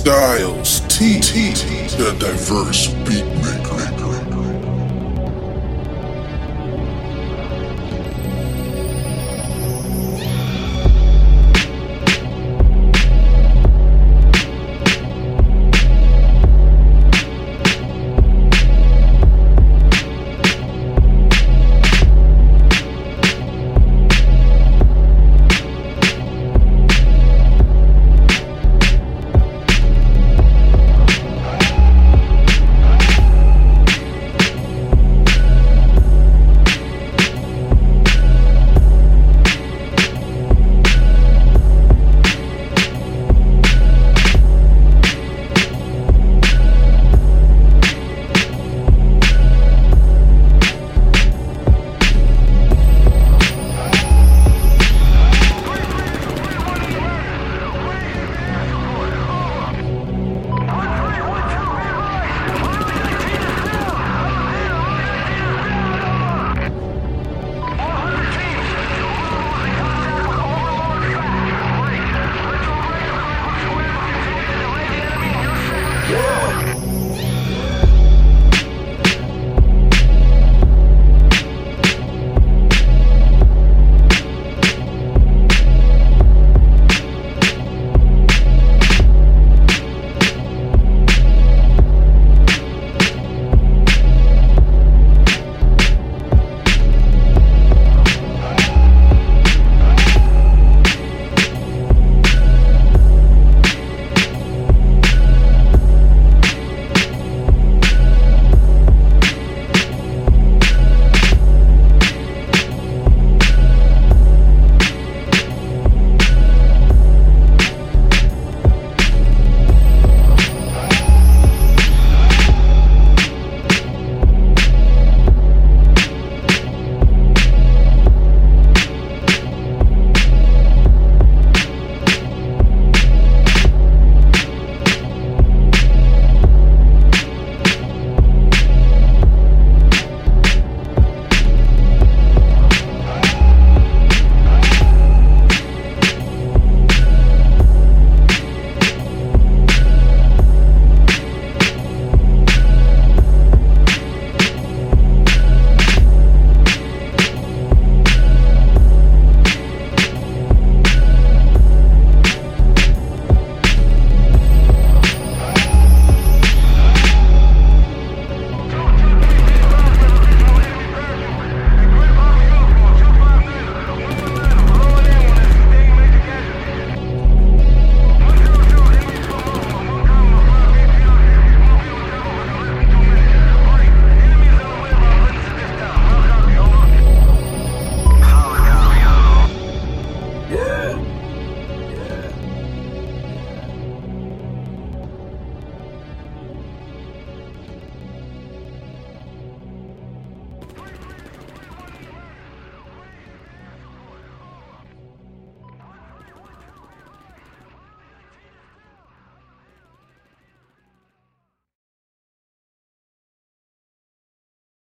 Styles T, the diverse beatmaker.